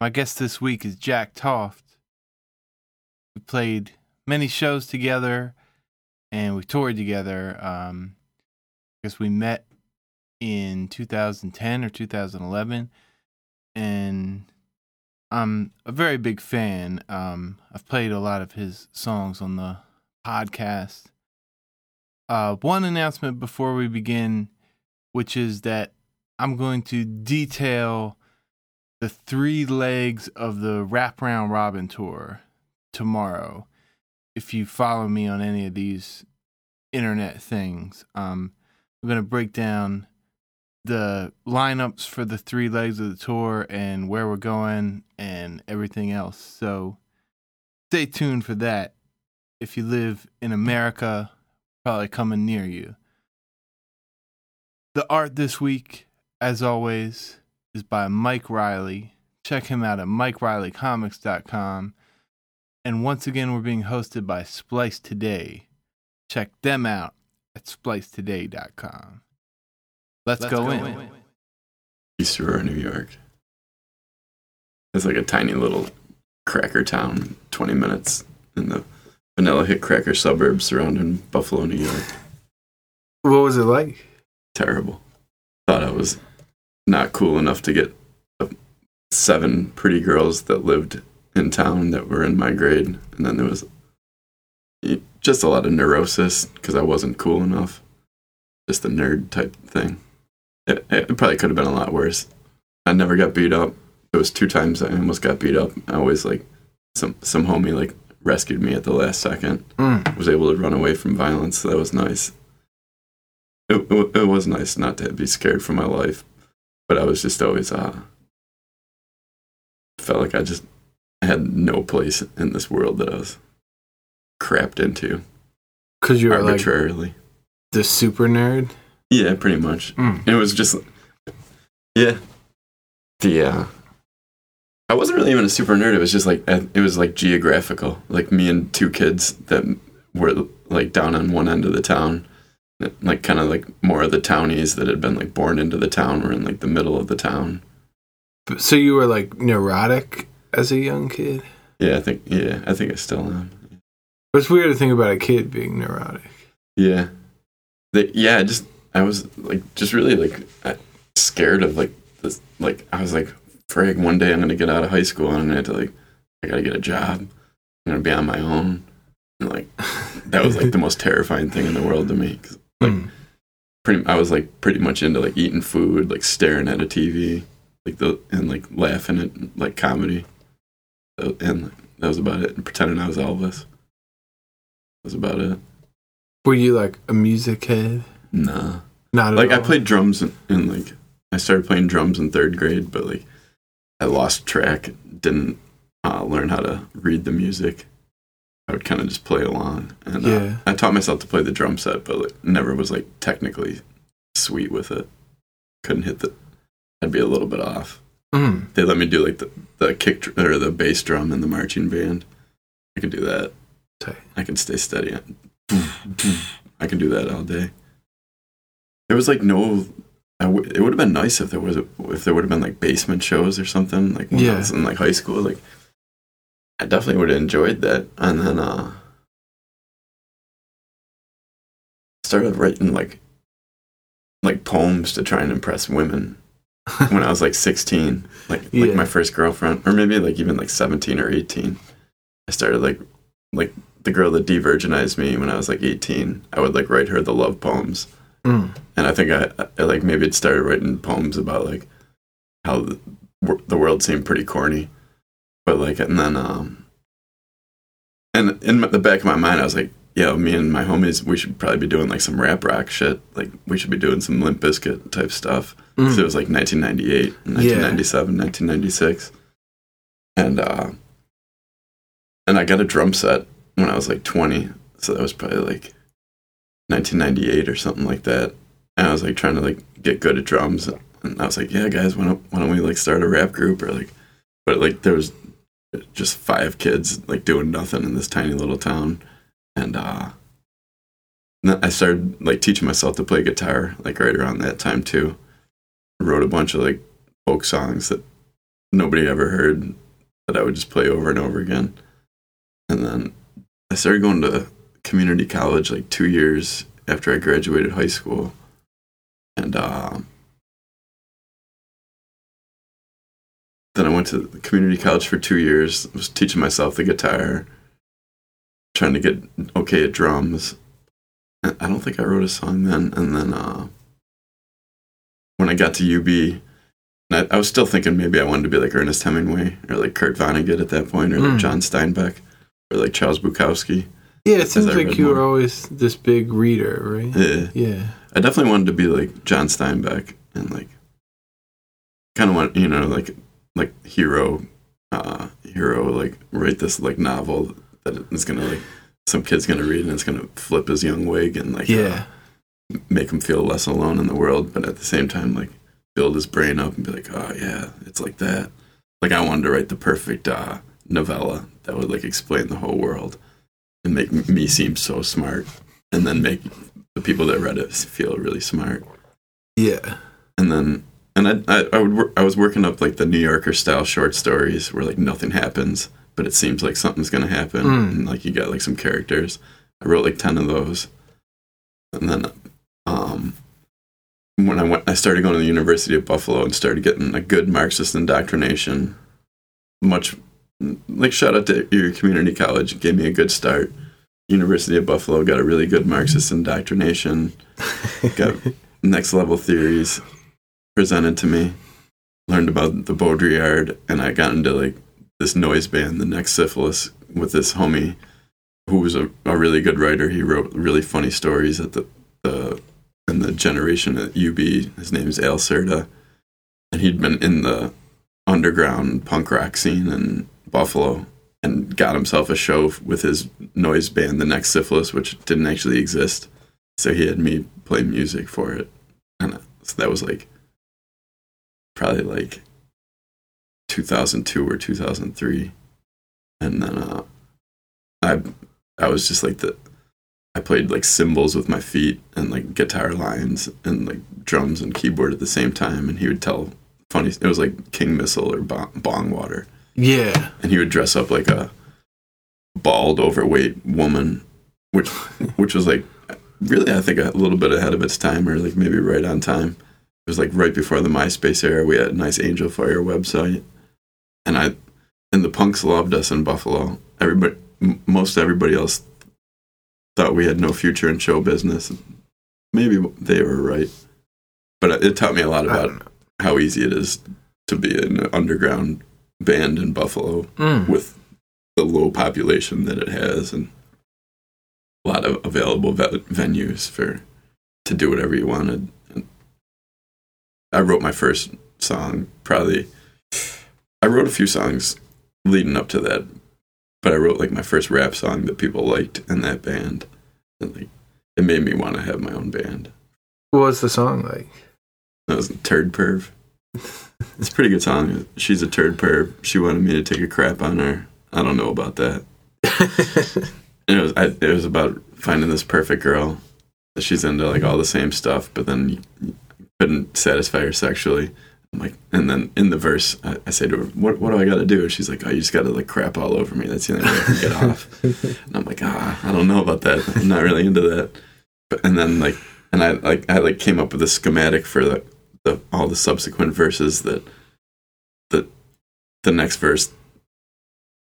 My guest this week is Jack Topht. We played many shows together and we toured together. Um, I guess we met in 2010 or 2011, and I'm a very big fan. Um, I've played a lot of his songs on the podcast. Uh, one announcement before we begin, which is that I'm going to detail the three legs of the Wraparound Robin tour tomorrow. If you follow me on any of these internet things, um, I'm going to break down the lineups for the three legs of the tour and where we're going and everything else. So stay tuned for that. If you live in America, probably coming near you. The art this week, as always, is by Mike Riley. Check him out at MikeRileyComics.com. And once again, we're being hosted by Splice Today. Check them out at splicetoday.com. Let's, Let's go, go, in. in. East Aurora, New York. It's like a tiny little cracker town, 20 minutes in the vanilla hit cracker suburbs surrounding Buffalo, New York. What was it like? Terrible. Thought I was not cool enough to get seven pretty girls that lived in town that were in my grade. And then there was just a lot of neurosis because I wasn't cool enough. Just a nerd type thing. It, it probably could have been a lot worse. I never got beat up. It was two times I almost got beat up. I always like some some homie like rescued me at the last second. Mm. Was able to run away from violence. So that was nice. It, it, it was nice not to be scared for my life, but I was just always uh felt like I just had no place in this world that I was crapped into. Because you were arbitrarily like the super nerd. Yeah, pretty much. Mm. It was just, yeah, the. uh I wasn't really even a super nerd. It was just like it was like geographical. Like me and two kids that were like down on one end of the town, like kind of like more of the townies that had been like born into the town were in like the middle of the town. So you were like neurotic as a young kid. Yeah, I think. Yeah, I think I still am. But it's weird to think about a kid being neurotic. Yeah, the, yeah. Just I was like, just really like scared of like this. Like I was like, frig. One day I'm gonna get out of high school and I'm have to like, I gotta get a job. I'm gonna be on my own. And like that was like the most terrifying thing in the world to me. Like, mm. pretty, I was like pretty much into like eating food, like staring at a TV, like the and like laughing at like comedy, and that was about it. And pretending I was Elvis. That was about it. Were you like a music head? Nah. Not like all. I played drums and, in like I started playing drums in third grade, but like I lost track, didn't uh, learn how to read the music. I would kind of just play along, and uh, yeah. uh, I taught myself to play the drum set, but like, never was like technically sweet with it. Couldn't hit the. I'd be a little bit off. Mm. They let me do like the the kick or the bass drum in the marching band. I can do that. I can stay steady. I can do that all day. There was like no. W- it would have been nice if there was a, if there would have been like basement shows or something like when yeah. I was in like high school. Like I definitely would have enjoyed that. And then uh started writing like like poems to try and impress women when I was like 16, like yeah. like my first girlfriend, or maybe like even like 17 or 18. I started like like the girl that de-virginized me when I was like 18. I would like write her the love poems Mm. And I think I, I, like maybe it started writing poems about like how the, the world seemed pretty corny, but like and then um and in the back of my mind I was like, yeah, me and my homies we should probably be doing like some rap rock shit. Like we should be doing some Limp Bizkit type stuff. Mm. So it was like 1998, 1997, yeah. 1996, and uh and I got a drum set when I was like 20. So that was probably like 1998 or something like that. And I was like trying to like get good at drums, and I was like, "Yeah, guys, why don't why don't we like start a rap group or like?" But like there was just five kids like doing nothing in this tiny little town, and uh, I started like teaching myself to play guitar like right around that time too. Wrote a bunch of like folk songs that nobody ever heard that I would just play over and over again. And then I started going to community college like two years after I graduated high school. And uh, then I went to community college for two years, I was teaching myself the guitar, trying to get okay at drums. I don't think I wrote a song then. And then uh, when I got to UB, I, I, was still thinking maybe I wanted to be like Ernest Hemingway or like Kurt Vonnegut at that point, or like mm. John Steinbeck or like Charles Bukowski. Yeah, it seems like you more. were always this big reader, right? Yeah. Yeah. I definitely wanted to be like John Steinbeck and like kind of want, you know, like like hero uh hero like write this like novel that is to like some kid's to read and it's to flip his young wig and like yeah. Uh, make him feel less alone in the world, but at the same time like build his brain up and be like, "Oh yeah, it's like that." Like I wanted to write the perfect uh novella that would like explain the whole world and make me seem so smart and then make the people that read it feel really smart. Yeah. And then and I I, I would I was working up like the New Yorker style short stories where like nothing happens, but it seems like something's gonna happen, mm. and like you got like some characters. I wrote like ten of those, and then um, when I went, I started going to the University of Buffalo and started getting a good Marxist indoctrination. Much like shout out to your community college, gave me a good start. University of Buffalo got a really good Marxist indoctrination, got next level theories presented to me, learned about the Baudrillard, and I got into like this noise band, the next syphilis, with this homie who was a, a really good writer. He wrote really funny stories at the, the in the generation at UB. His name is Al Serta, and he'd been in the underground punk rock scene in Buffalo and got himself a show with his noise band, The Next Syphilis, which didn't actually exist. So he had me play music for it. And uh, so that was like probably like 2002 or 2003. And then uh, I I was just like the I played like cymbals with my feet and like guitar lines and like drums and keyboard at the same time. And he would tell funny. It was like King Missile or Bongwater yeah. And he would dress up like a bald, overweight woman, which which was like really I think a little bit ahead of its time, or like maybe right on time. It was like right before the MySpace era. We had a nice Angelfire website, and I and the punks loved us in Buffalo. Everybody, most everybody else thought we had no future in show business. Maybe they were right, but it taught me a lot about how easy it is to be an underground band in Buffalo mm. with the low population that it has and a lot of available ve- venues for to do whatever you wanted. I wrote my first song probably I wrote a few songs leading up to that, but I wrote like my first rap song that people liked in that band. And like it made me want to have my own band. What was the song like? That was Turd Perv. It's a pretty good song. She's a turd perv. She wanted me to take a crap on her. I don't know about that. and it was I, it was about finding this perfect girl. She's into like all the same stuff, but then couldn't satisfy her sexually. I'm like, and then in the verse, I, I say to her, "What what do I got to do?" She's like, "Oh, you just got to like crap all over me. That's the only way I can get off." and I'm like, "Ah, I don't know about that. I'm not really into that." But, and then like, and I like I like came up with a schematic for the the all the subsequent verses that the the next verse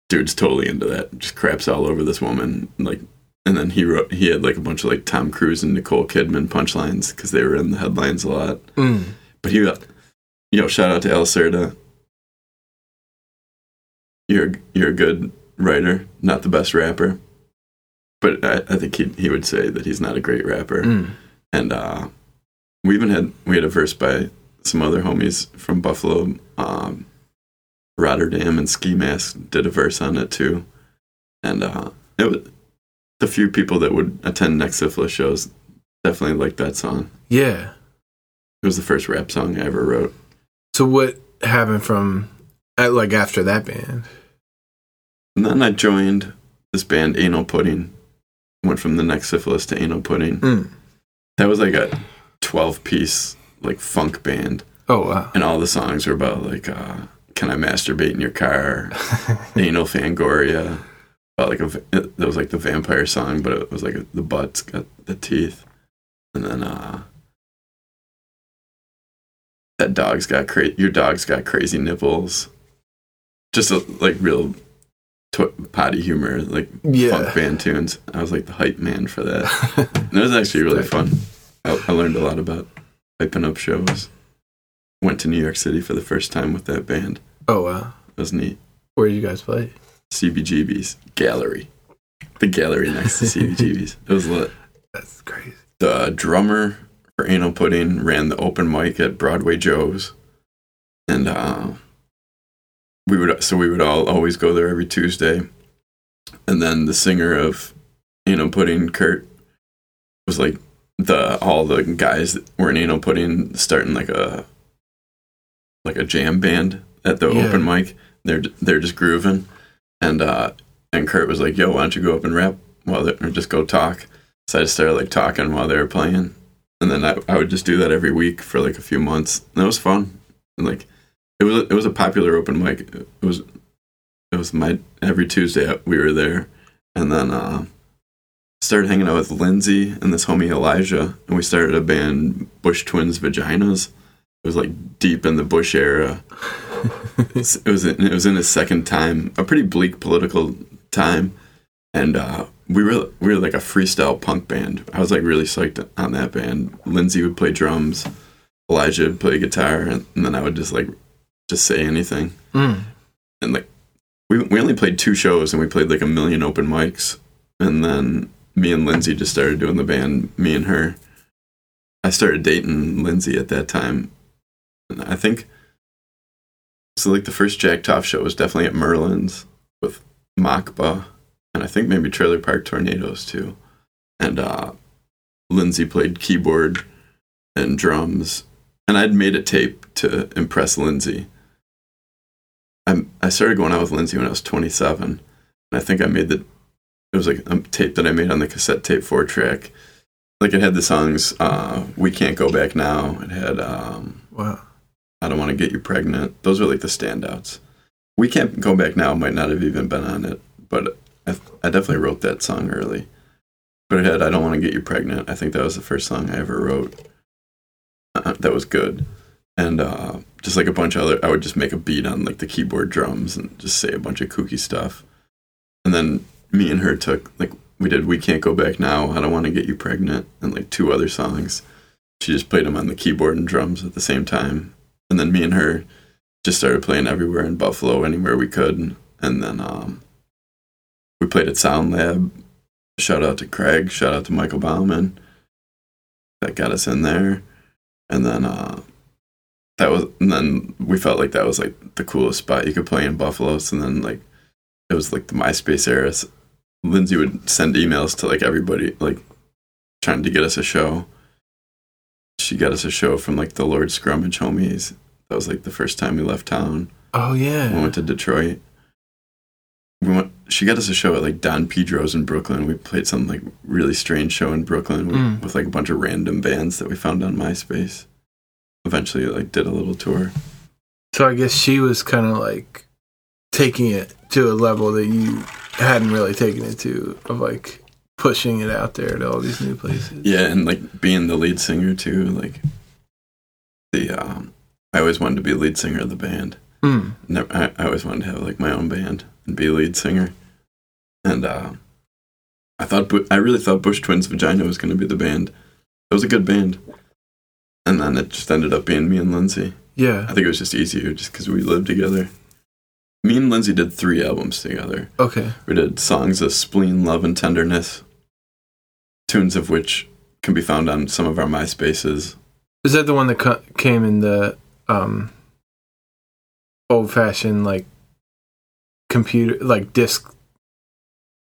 dude's totally into that just craps all over this woman like and then he wrote he had like a bunch of like tom cruise and nicole kidman punchlines because they were in the headlines a lot mm. but he you know shout out to Al Serta. you're you're a good writer not the best rapper but i, I think he, he would say that he's not a great rapper mm. and uh we even had we had a verse by some other homies from Buffalo, um, Rotterdam, and Ski Mask did a verse on it too, and uh, it was the few people that would attend Next Syphilis shows definitely liked that song. Yeah, it was the first rap song I ever wrote. So what happened from like after that band? And then I joined this band, Anal Pudding. Went from the Next Syphilis to Anal Pudding. Mm. That was like a 12 piece like funk band. Oh wow! And all the songs were about like, uh, "Can I masturbate in your car?" "Anal Fangoria." About like a, it was like the vampire song, but it was like a, the butts got the teeth, and then uh, that dog's got cra- your dog's got crazy nipples. Just a, like real to- potty humor, like yeah. funk band tunes. I was like the hype man for that. and it was actually really fun. I, I learned a lot about hyping up shows. Went to New York City for the first time with that band. Oh wow, it was neat. Where did you guys play? CBGB's gallery, the gallery next to CBGB's. It was lit. That's crazy. The drummer for Anal Pudding ran the open mic at Broadway Joe's, and uh, we would so we would all always go there every Tuesday. And then the singer of Anal Pudding, Kurt, was like the all the guys that were in Anal Pudding starting like a like a jam band at the yeah. open mic. They're they're just grooving, and uh, and Kurt was like, "Yo, why don't you go up and rap while they or just go talk?" So I just started like talking while they were playing, and then I, I would just do that every week for like a few months. And it was fun, and like it was it was a popular open mic. It was it was my every Tuesday we were there, and then uh, started hanging out with Lindsay and this homie Elijah, and we started a band Bush Twins Vaginas. It was like deep in the Bush era. It was it was in his second time, a pretty bleak political time, and uh, we were we were like a freestyle punk band. I was like really psyched on that band. Lindsay would play drums, Elijah would play guitar, and, and then I would just like just say anything. Mm. And like we we only played two shows, and we played like a million open mics, and then me and Lindsay just started doing the band. Me and her. I started dating Lindsay at that time, and I think so. Like the first Jack Topht show was definitely at Merlin's with Makba, and I think maybe Trailer Park Tornadoes too. And uh, Lindsay played keyboard and drums, and I'd made a tape to impress Lindsay. I I started going out with Lindsay when I was 27, and I think I made the it was like a tape that I made on the cassette tape four track. Like it had the songs uh, "We Can't Go Back Now." It had um, wow. I don't want to get you pregnant. Those are like the standouts. We can't go back now. Might not have even been on it, but I, I definitely wrote that song early. But it had "I don't want to get you pregnant." I think that was the first song I ever wrote. Uh, that was good, and uh, just like a bunch of other, I would just make a beat on like the keyboard drums and just say a bunch of kooky stuff, and then me and her took like we did "We Can't Go Back Now," "I Don't Want to Get You Pregnant," and like two other songs. She just played them on the keyboard and drums at the same time, and then me and her just started playing everywhere in Buffalo, anywhere we could, and then um, we played at Sound Lab. Shout out to Craig. Shout out to Michael Bauman. That got us in there, and then uh, that was, and then we felt like that was like the coolest spot you could play in Buffalo. So then like it was like the MySpace era. Lindsay would send emails to like everybody, like trying to get us a show. She got us a show from like the Lord Scrummage homies. That was like the first time we left town. Oh yeah, we went to Detroit. We went. She got us a show at like Don Pedro's in Brooklyn. We played some like really strange show in Brooklyn with, mm. with like a bunch of random bands that we found on MySpace. Eventually, like did a little tour. So I guess she was kind of like taking it to a level that you hadn't really taken it to, of like pushing it out there to all these new places. Yeah, and like being the lead singer too. Like the um, I always wanted to be a lead singer of the band. Mm. Never, I, I, always wanted to have like my own band and be a lead singer. And uh, I thought I really thought Bush Twins Vagina was going to be the band. It was a good band, and then it just ended up being me and Lindsay. Yeah, I think it was just easier just because we lived together. Me and Lindsay did three albums together. Okay, we did songs of spleen, love, and tenderness. Tunes of which can be found on some of our MySpaces. Is that the one that came in the um, old fashioned like computer like disc?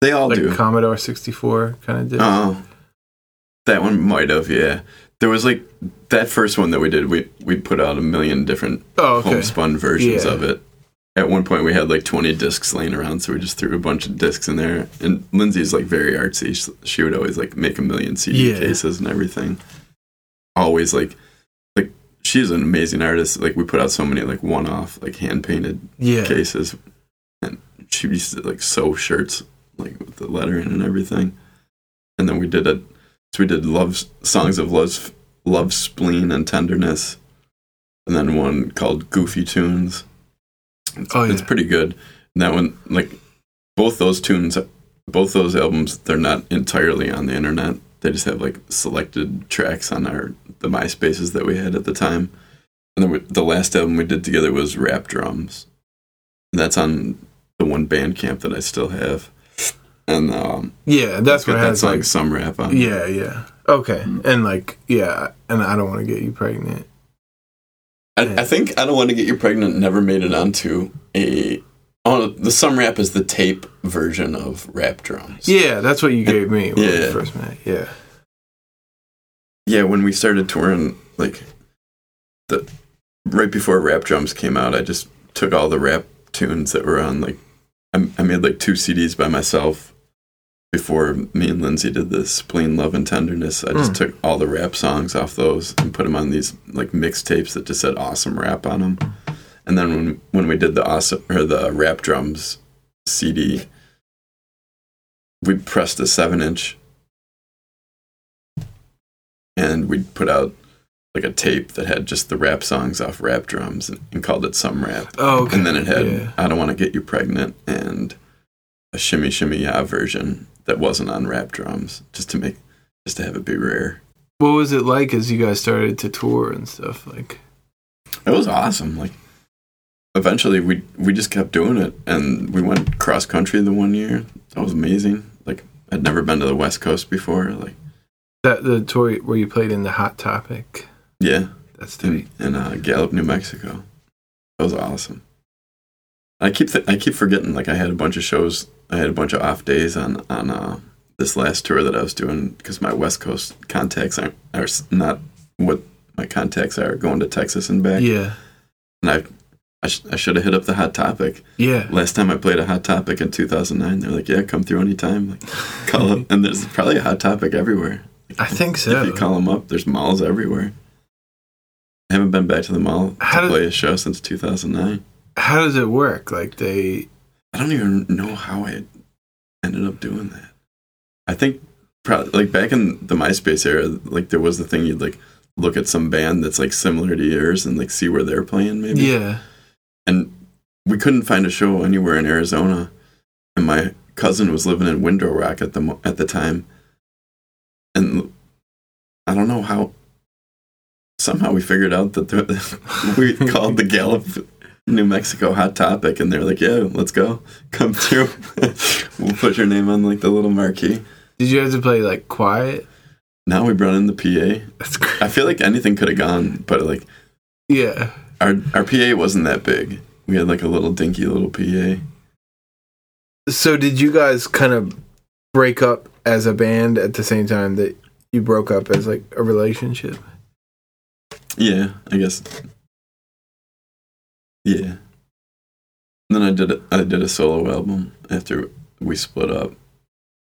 They all like do. Commodore sixty four kind of disc. Oh, that one might have. Yeah, there was like that first one that we did. We we put out a million different oh, okay. homespun versions Yeah. of it. At one point, we had like twenty discs laying around, so we just threw a bunch of discs in there. And Lindsay's like very artsy. She, she would always like make a million CD Yeah. cases and everything. Always like like she's an amazing artist. Like we put out so many like one off like hand painted Yeah. cases, and she used to like sew shirts like with the lettering and everything. And then we did it. So we did love songs of love, love, spleen, and tenderness, and then one called Goofy Tunes. It's, Oh, yeah. it's pretty good. And that one, like both those tunes, both those albums, they're not entirely on the internet. They just have like selected tracks on our the MySpaces that we had at the time. And then we, the last album we did together was Rap Drums. And that's on the one Bandcamp that I still have. And um, Yeah, that's what that has song like. some rap on. Yeah, yeah. Okay, and like, yeah, and I don't want to get you pregnant. I, I think I don't want to get you pregnant. Never made it onto a. Oh, the some rap is the tape version of Rap Drums. Yeah, that's what you gave me when we Yeah. first met. Yeah. yeah, when we started touring, like the right before Rap Drums came out, I just took all the rap tunes that were on like I, I made like two CDs by myself before me and Lindsay did this Spleen, Love, and Tenderness. I just Mm. took all the rap songs off those and put them on these like mixtapes that just said awesome rap on them. And then when when we did the awesome or the Rap Drums CD, we pressed a seven inch and we put out like a tape that had just the rap songs off rap drums and, and called it some rap Oh, okay. and then it had Yeah. i don't want to get you pregnant and a shimmy shimmy yeah version that wasn't on rap drums just to make just to have it be rare What was it like as you guys started to tour and stuff? Like, it was awesome like eventually we we just kept doing it and we went cross country the one year that was amazing like i'd never been to the west coast before like that the tour where you played in the Hot Topic. yeah That's tight. in, in uh, Gallup, New Mexico. That was awesome. I keep th- I keep forgetting like I had a bunch of shows. I had a bunch of off days on on uh, this last tour that I was doing because my West Coast contacts aren't are not what my contacts are going to Texas and back. Yeah. And I I, sh- I should have hit up the Hot Topic Yeah. last time I played a Hot Topic in 2009. They're like, yeah, come through anytime. Like, call up, and there's probably a Hot Topic everywhere. I think so. If you call them up, there's malls everywhere. I haven't been back to the mall How to did- play a show since 2009. How does it work? Like they I don't even know how I ended up doing that. I think probably like back in the MySpace era, like there was the thing you'd like look at some band that's like similar to yours and like see where they're playing maybe. Yeah. And we couldn't find a show anywhere in Arizona, and my cousin was living in Window Rock at the at the time, and I don't know how. Somehow we figured out that the, we called the Gallup, New Mexico Hot Topic, and they're like, "Yeah, let's go, come through. we'll put your name on like the little marquee." Did you have to play like quiet? Now we brought in the PA. That's great. I feel like anything could have gone, but like Yeah. our our PA wasn't that big. We had like a little dinky little PA. So did you guys kind of break up as a band at the same time that you broke up as like a relationship? Yeah, I guess. Yeah. And then I did a, I did a solo album after we split up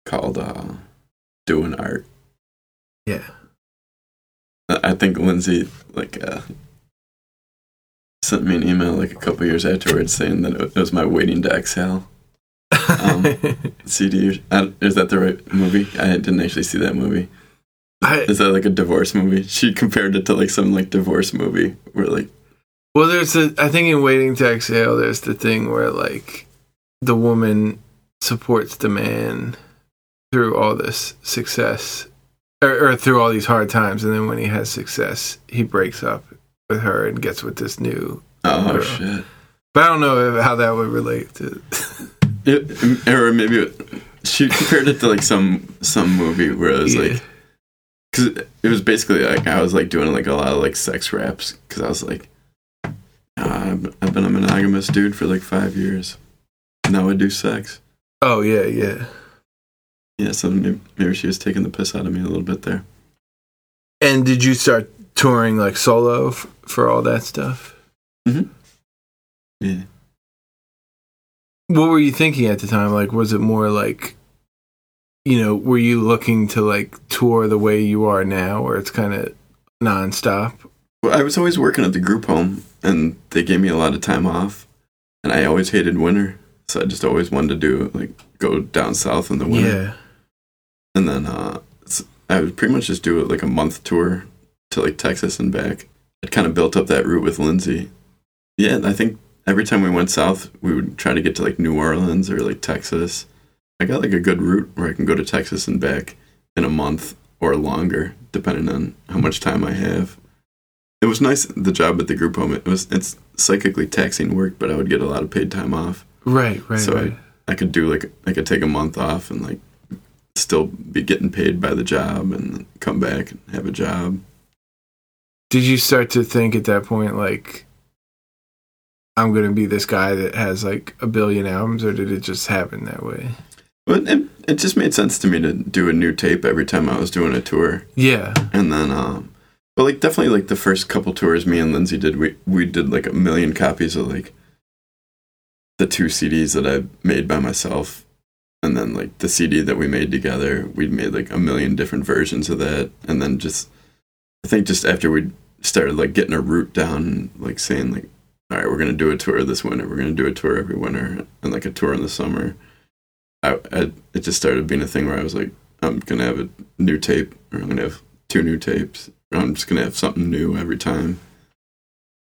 called uh, "Doing Art." Yeah. I think Lindsay like uh, sent me an email like a couple years afterwards saying that it was my "Waiting to Exhale" Um, CD. Is that the right movie? I didn't actually see that movie. I, Is that like a divorce movie? She compared it to like some like divorce movie where like well, there's a. I think in Waiting to Exhale, there's the thing where like the woman supports the man through all this success, or, or through all these hard times, and then when he has success, he breaks up with her and gets with this new. oh Girl. shit. But I don't know how that would relate to. It, or maybe she compared it to like some some movie where it was Yeah. like because it was basically like I was like doing like a lot of like sex raps because I was like "Ah, I've, been a monogamous dude for like five years now I do sex oh yeah, yeah. yeah so maybe, maybe she was taking the piss out of me a little bit there And did you start touring like solo f- for all that stuff? yeah What were you thinking at the time? Like, was it more like, you know, were you looking to like tour the way you are now, where it's kind of nonstop? Well, I was always working at the group home, and they gave me a lot of time off, and I always hated winter, so I just always wanted to do like go down south in the winter. Yeah. And then uh, I would pretty much just do it like a month tour to like Texas and back. I'd kind of built up that route with Lindsay. Yeah, I think every time we went south, we would try to get to like New Orleans or like Texas. I got like a good route where I can go to Texas and back in a month or longer, depending on how much time I have. It was nice the job at the group home. It was it's psychically taxing work, but I would get a lot of paid time off. Right, right, So I- right. I could do like I could take a month off and like still be getting paid by the job and come back and have a job. Did you start to think at that point like I'm gonna be this guy that has like a billion albums, or did it just happen that way? But it, it just made sense to me to do a new tape every time I was doing a tour. Yeah, And then um but like definitely like the first couple tours me and Lindsay did we we did like a million copies of like the two CDs that I made by myself. And then like the CD that we made together we made like a million different versions of that. And then just I think just after we started like getting a route down like saying like all right we're going to do a tour this winter. We're going to do a tour every winter and like a tour in the summer. I, I it just started being a thing where I was like I'm going to have a new tape or I'm going to have two new tapes. I'm just gonna have something new every time.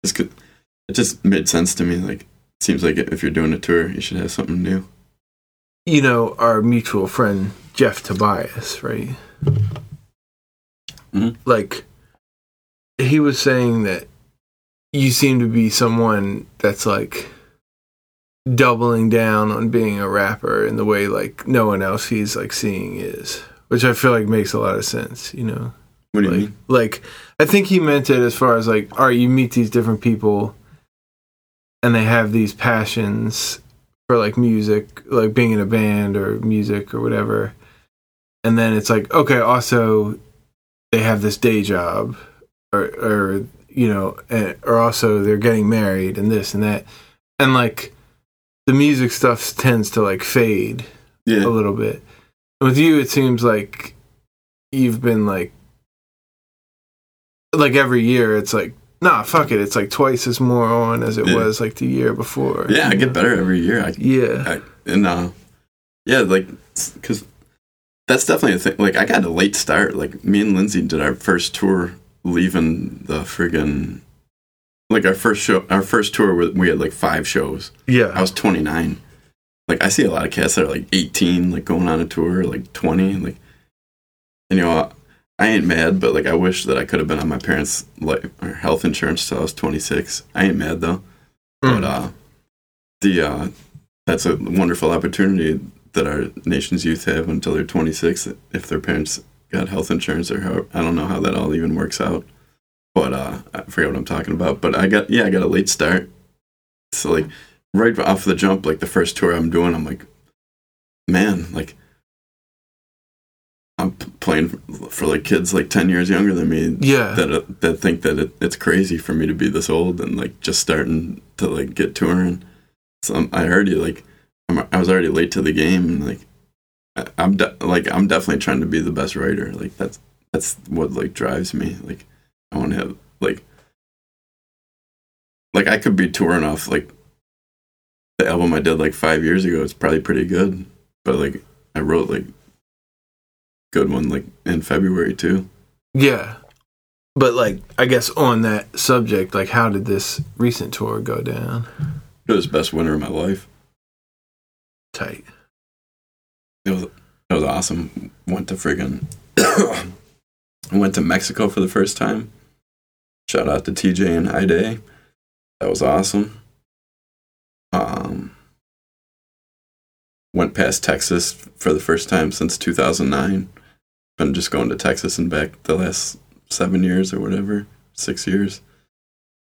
It just made sense to me. Like, it seems like if you're doing a tour, you should have something new. you know our mutual friend Jeff Tobias, right? Mhm. Like he was saying that you seem to be someone that's like doubling down on being a rapper in the way like no one else he's like seeing is, which I feel like makes a lot of sense, you know. What do you like, mean? like I think he meant it as far as like, all right, you meet these different people and they have these passions for like music, like being in a band or music or whatever. And then it's like, okay, also they have this day job or or you know, eh, or also they're getting married and this and that. And like the music stuff tends to like fade a little bit. With you, it seems like you've been like, like every year, it's like, nah, fuck it. It's like twice as more on as it Yeah. was like the year before. yeah. I get better every year. I, Yeah. I and uh, yeah, like because that's definitely a thing. Like, I got a late start. Like, me and Lindsay did our first tour, leaving the friggin' like our first show. Our first tour, we- we had like five shows. Yeah i was 29. Like I see a lot of cats that are like 18, like going on a tour, like 20, like. And you know, I ain't mad, but like I wish that I could have been on my parents' like or health insurance till I was 26. I ain't mad though, but Mm. uh, the uh, that's a wonderful opportunity that our nation's youth have until they're 26 if their parents got health insurance or how I don't know how that all even works out. But uh, I forget what I'm talking about. But I got yeah, I got a late start. So like right off the jump, like the first tour I'm doing, I'm like, man, like I'm playing for like kids like 10 years younger than me yeah. that uh, that think that it, it's crazy for me to be this old and like just starting to like get touring. So I'm, I already like I'm, I was already late to the game and like I, I'm de- like I'm definitely trying to be the best writer. Like that's that's what like drives me. Like I want to have like like I could be touring off like the album I did like five years ago. It's probably pretty good, but like I wrote like good one like in February too. yeah. But like, I guess on that subject, like, how did this recent tour go down? It was the best winter of my life. Tight. It was it was awesome. Went to friggin' went to Mexico for the first time. Shout out to TJ and Ide. That was awesome. Um went past Texas for the first time since 2009. Been just going to Texas and back the last 7 years or whatever, 6 years.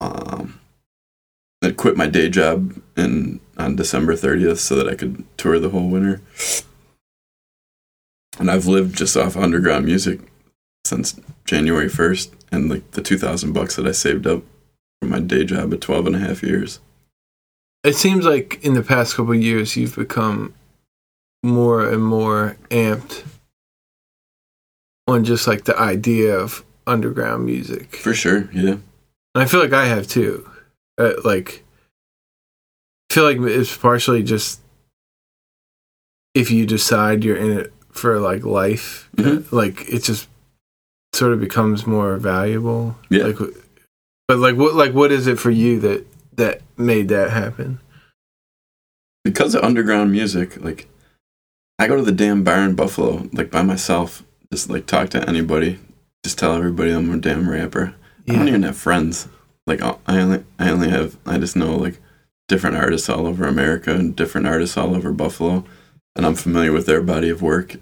Um I quit my day job in on December 30th so that I could tour the whole winter. And I've lived just off underground music since January 1st and like the 2000 bucks that I saved up from my day job at 12 and a half years. It seems like in the past couple years, you've become more and more amped on just like the idea of underground music. For sure, yeah. And I feel like I have too. Uh, like, I feel like it's partially just if you decide you're in it for like life, Mhm. like it just sort of becomes more valuable. Yeah. Like, but like what like what is it for you that that made that happen? because of underground music, like I go to the damn bar in Buffalo, like by myself, just like talk to anybody, just tell everybody I'm a damn rapper. I don't even have friends. Like I only, I only have, I just know like different artists all over America and different artists all over Buffalo, and I'm familiar with their body of work.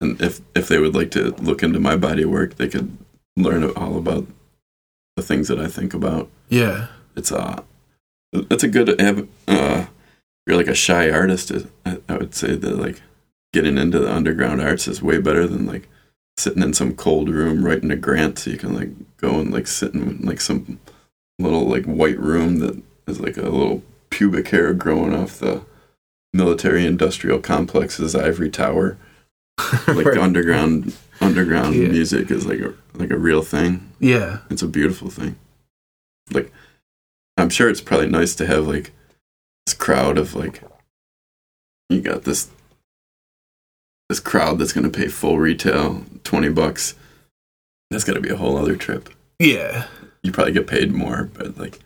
And if if they would like to look into my body of work, they could learn all about the things that I think about. Yeah. It's uh, it's a good uh, you're like a shy artist. I, I would say that like getting into the underground arts is way better than like sitting in some cold room writing a grant so you can like go and like sit in like some little like white room that is like a little pubic hair growing off the military industrial complex's ivory tower like underground underground Yeah. music is like a like a real thing Yeah. it's a beautiful thing like i'm sure it's probably nice to have like this crowd of like you got this this crowd that's going to pay full retail 20 bucks that's got to be a whole other trip Yeah. you probably get paid more but like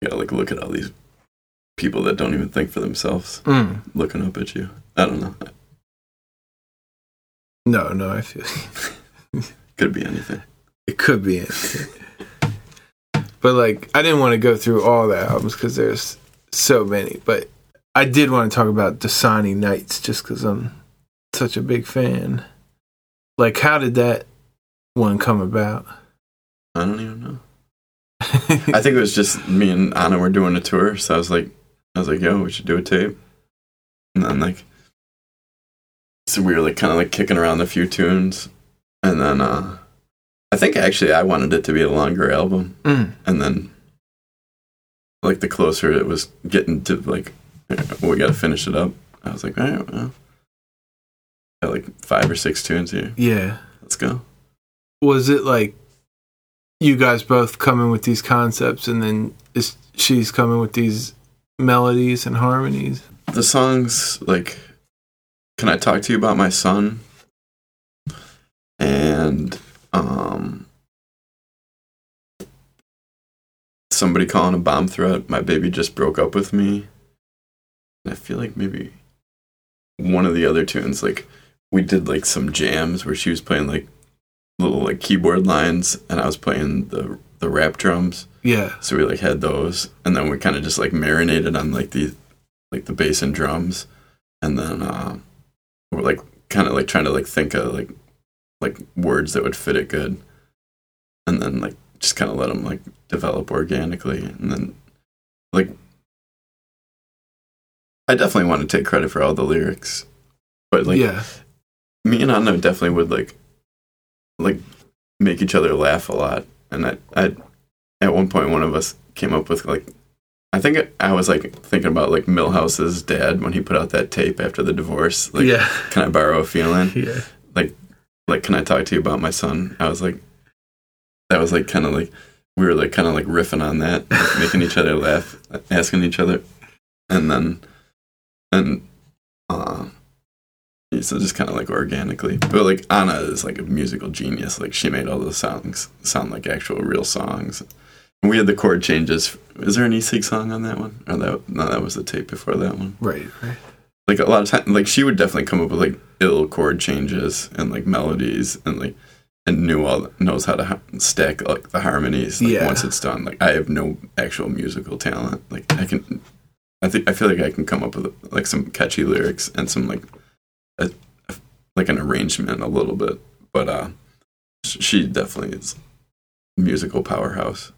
you gotta like look at all these people that don't even think for themselves Mm. looking up at you i don't know No, no, I feel could be anything it could be anything. but like, I didn't want to go through all the albums because there's so many. But I did want to talk about Dasani Nights just because I'm such a big fan. Like, how did that one come about? i don't even know I think it was just me and Anna were doing a tour, so I was like, I was like, yo, we should do a tape. And then like, so we were like kind of like kicking around a few tunes, and then uh, I think actually I wanted it to be a longer album, Mm. and then like the closer it was getting to like, we got to finish it up. I was like, all right, well, got like five or six tunes here. Yeah. Let's go. Was it like you guys both coming with these concepts and then is she's coming with these melodies and harmonies? the songs like can i talk to you about my son and um somebody calling a bomb threat my baby just broke up with me and i feel like maybe one of the other tunes like we did like some jams where she was playing like little like keyboard lines and i was playing the the rap drums Yeah. so we like had those, and then we kind of just like marinated on like the like the bass and drums, and then uh, we're like kind of like trying to like think of like like words that would fit it good, and then like just kind of let them like develop organically, and then like I definitely want to take credit for all the lyrics, but like yeah. Me and Anna definitely would like like make each other laugh a lot. And I I at one point one of us came up with like I think I was like thinking about like Milhouse's dad when he put out that tape after the divorce. Like yeah. can I borrow a feeling? Yeah. Like like can I talk to you about my son? I was like that was like kind of like we were like kind of like riffing on that, like, making each other laugh, asking each other, and then and uh, so just kind of like organically. But like Anna is like a musical genius. Like she made all those songs sound like actual real songs. And we had the chord changes. Is there an E-Sig song on that one? Or that no, that was the tape before that one. Right. Right. Like a lot of time, like she would definitely come up with like ill chord changes and like melodies and like and knew all knows how to ha- stack like the harmonies. Like Yeah. once it's done, like I have no actual musical talent. Like I can, I think I feel like I can come up with like some catchy lyrics and some like a, a- like an arrangement a little bit, but uh, she definitely is a musical powerhouse.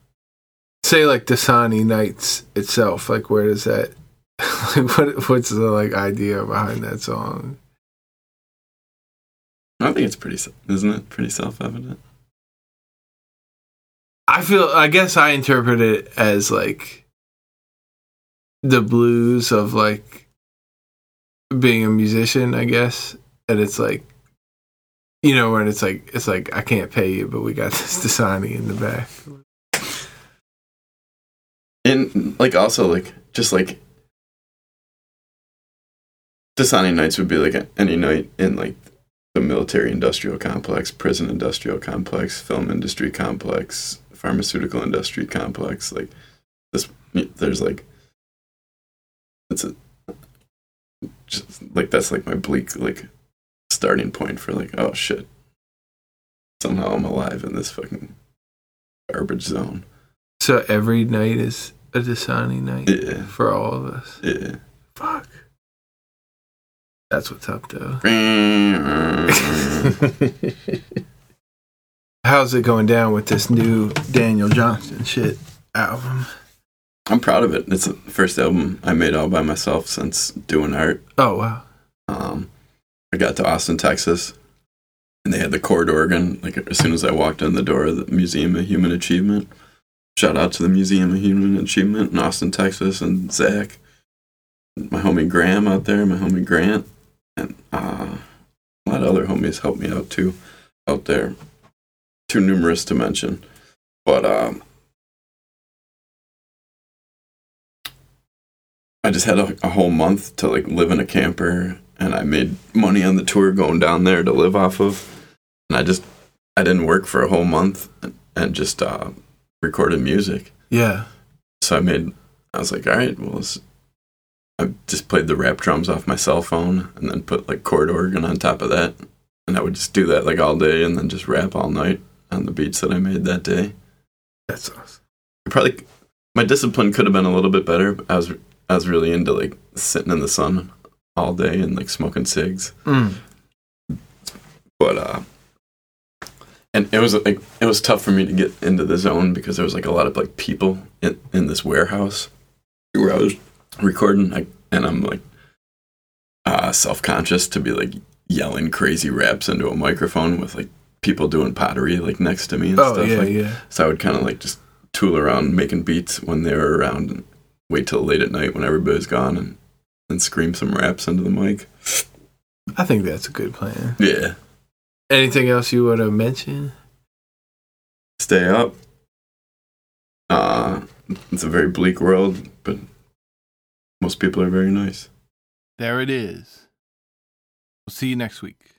Say like Dasani Nights itself, like where does that like what what's the like idea behind that song? I think it's pretty, isn't it? Pretty self-evident. I feel I guess I interpret it as like the blues of like being a musician, I guess. And it's like you know, when it's like it's like I can't pay you, but we got this Dasani in the back. and like also like just like Dasani nights would be like any night in like the military industrial complex, prison industrial complex, film industry complex, pharmaceutical industry complex. Like this, there's like it's a just like that's like my bleak like starting point for like oh shit somehow I'm alive in this fucking garbage zone. So every night is a Dasani night Yeah, for all of us. yeah. Fuck. That's what's up, though. How's it going down with this new Daniel Johnston shit album? I'm proud of it. It's the first album I made all by myself since doing art. Oh wow. Um, I got to Austin, Texas, and they had the chord organ. Like as soon as I walked in the door of the Museum of Human Achievement. Shout out to the Museum of Human Achievement in Austin, Texas, and Zach, my homie Graham out there, my homie Grant, and uh, a lot of other homies helped me out too, out there. Too numerous to mention, but um, I just had a, a whole month to like live in a camper, and I made money on the tour going down there to live off of, and I just I didn't work for a whole month and, and just uh, recorded music. Yeah. So I made I was like, all right, well, I just played the rap drums off my cell phone, and then put like chord organ on top of that, and I would just do that like all day, and then just rap all night on the beats that I made that day. That's awesome. Probably my discipline could have been a little bit better. But I was I was really into like sitting in the sun all day and like smoking cigs. Mm. But uh and it was like it was tough for me to get into the zone because there was like a lot of like people in, in this warehouse where I was recording like and I'm like uh self-conscious to be like yelling crazy raps into a microphone with like people doing pottery like next to me and Oh stuff yeah, like yeah. so I would kind of like just tool around making beats when they were around and wait till late at night when everybody's gone and, and scream some raps into the mic. I think that's a good plan. Yeah. Anything else you want to mention? Stay up. Uh, it's a very bleak world, but most people are very nice. There it is. We'll see you next week.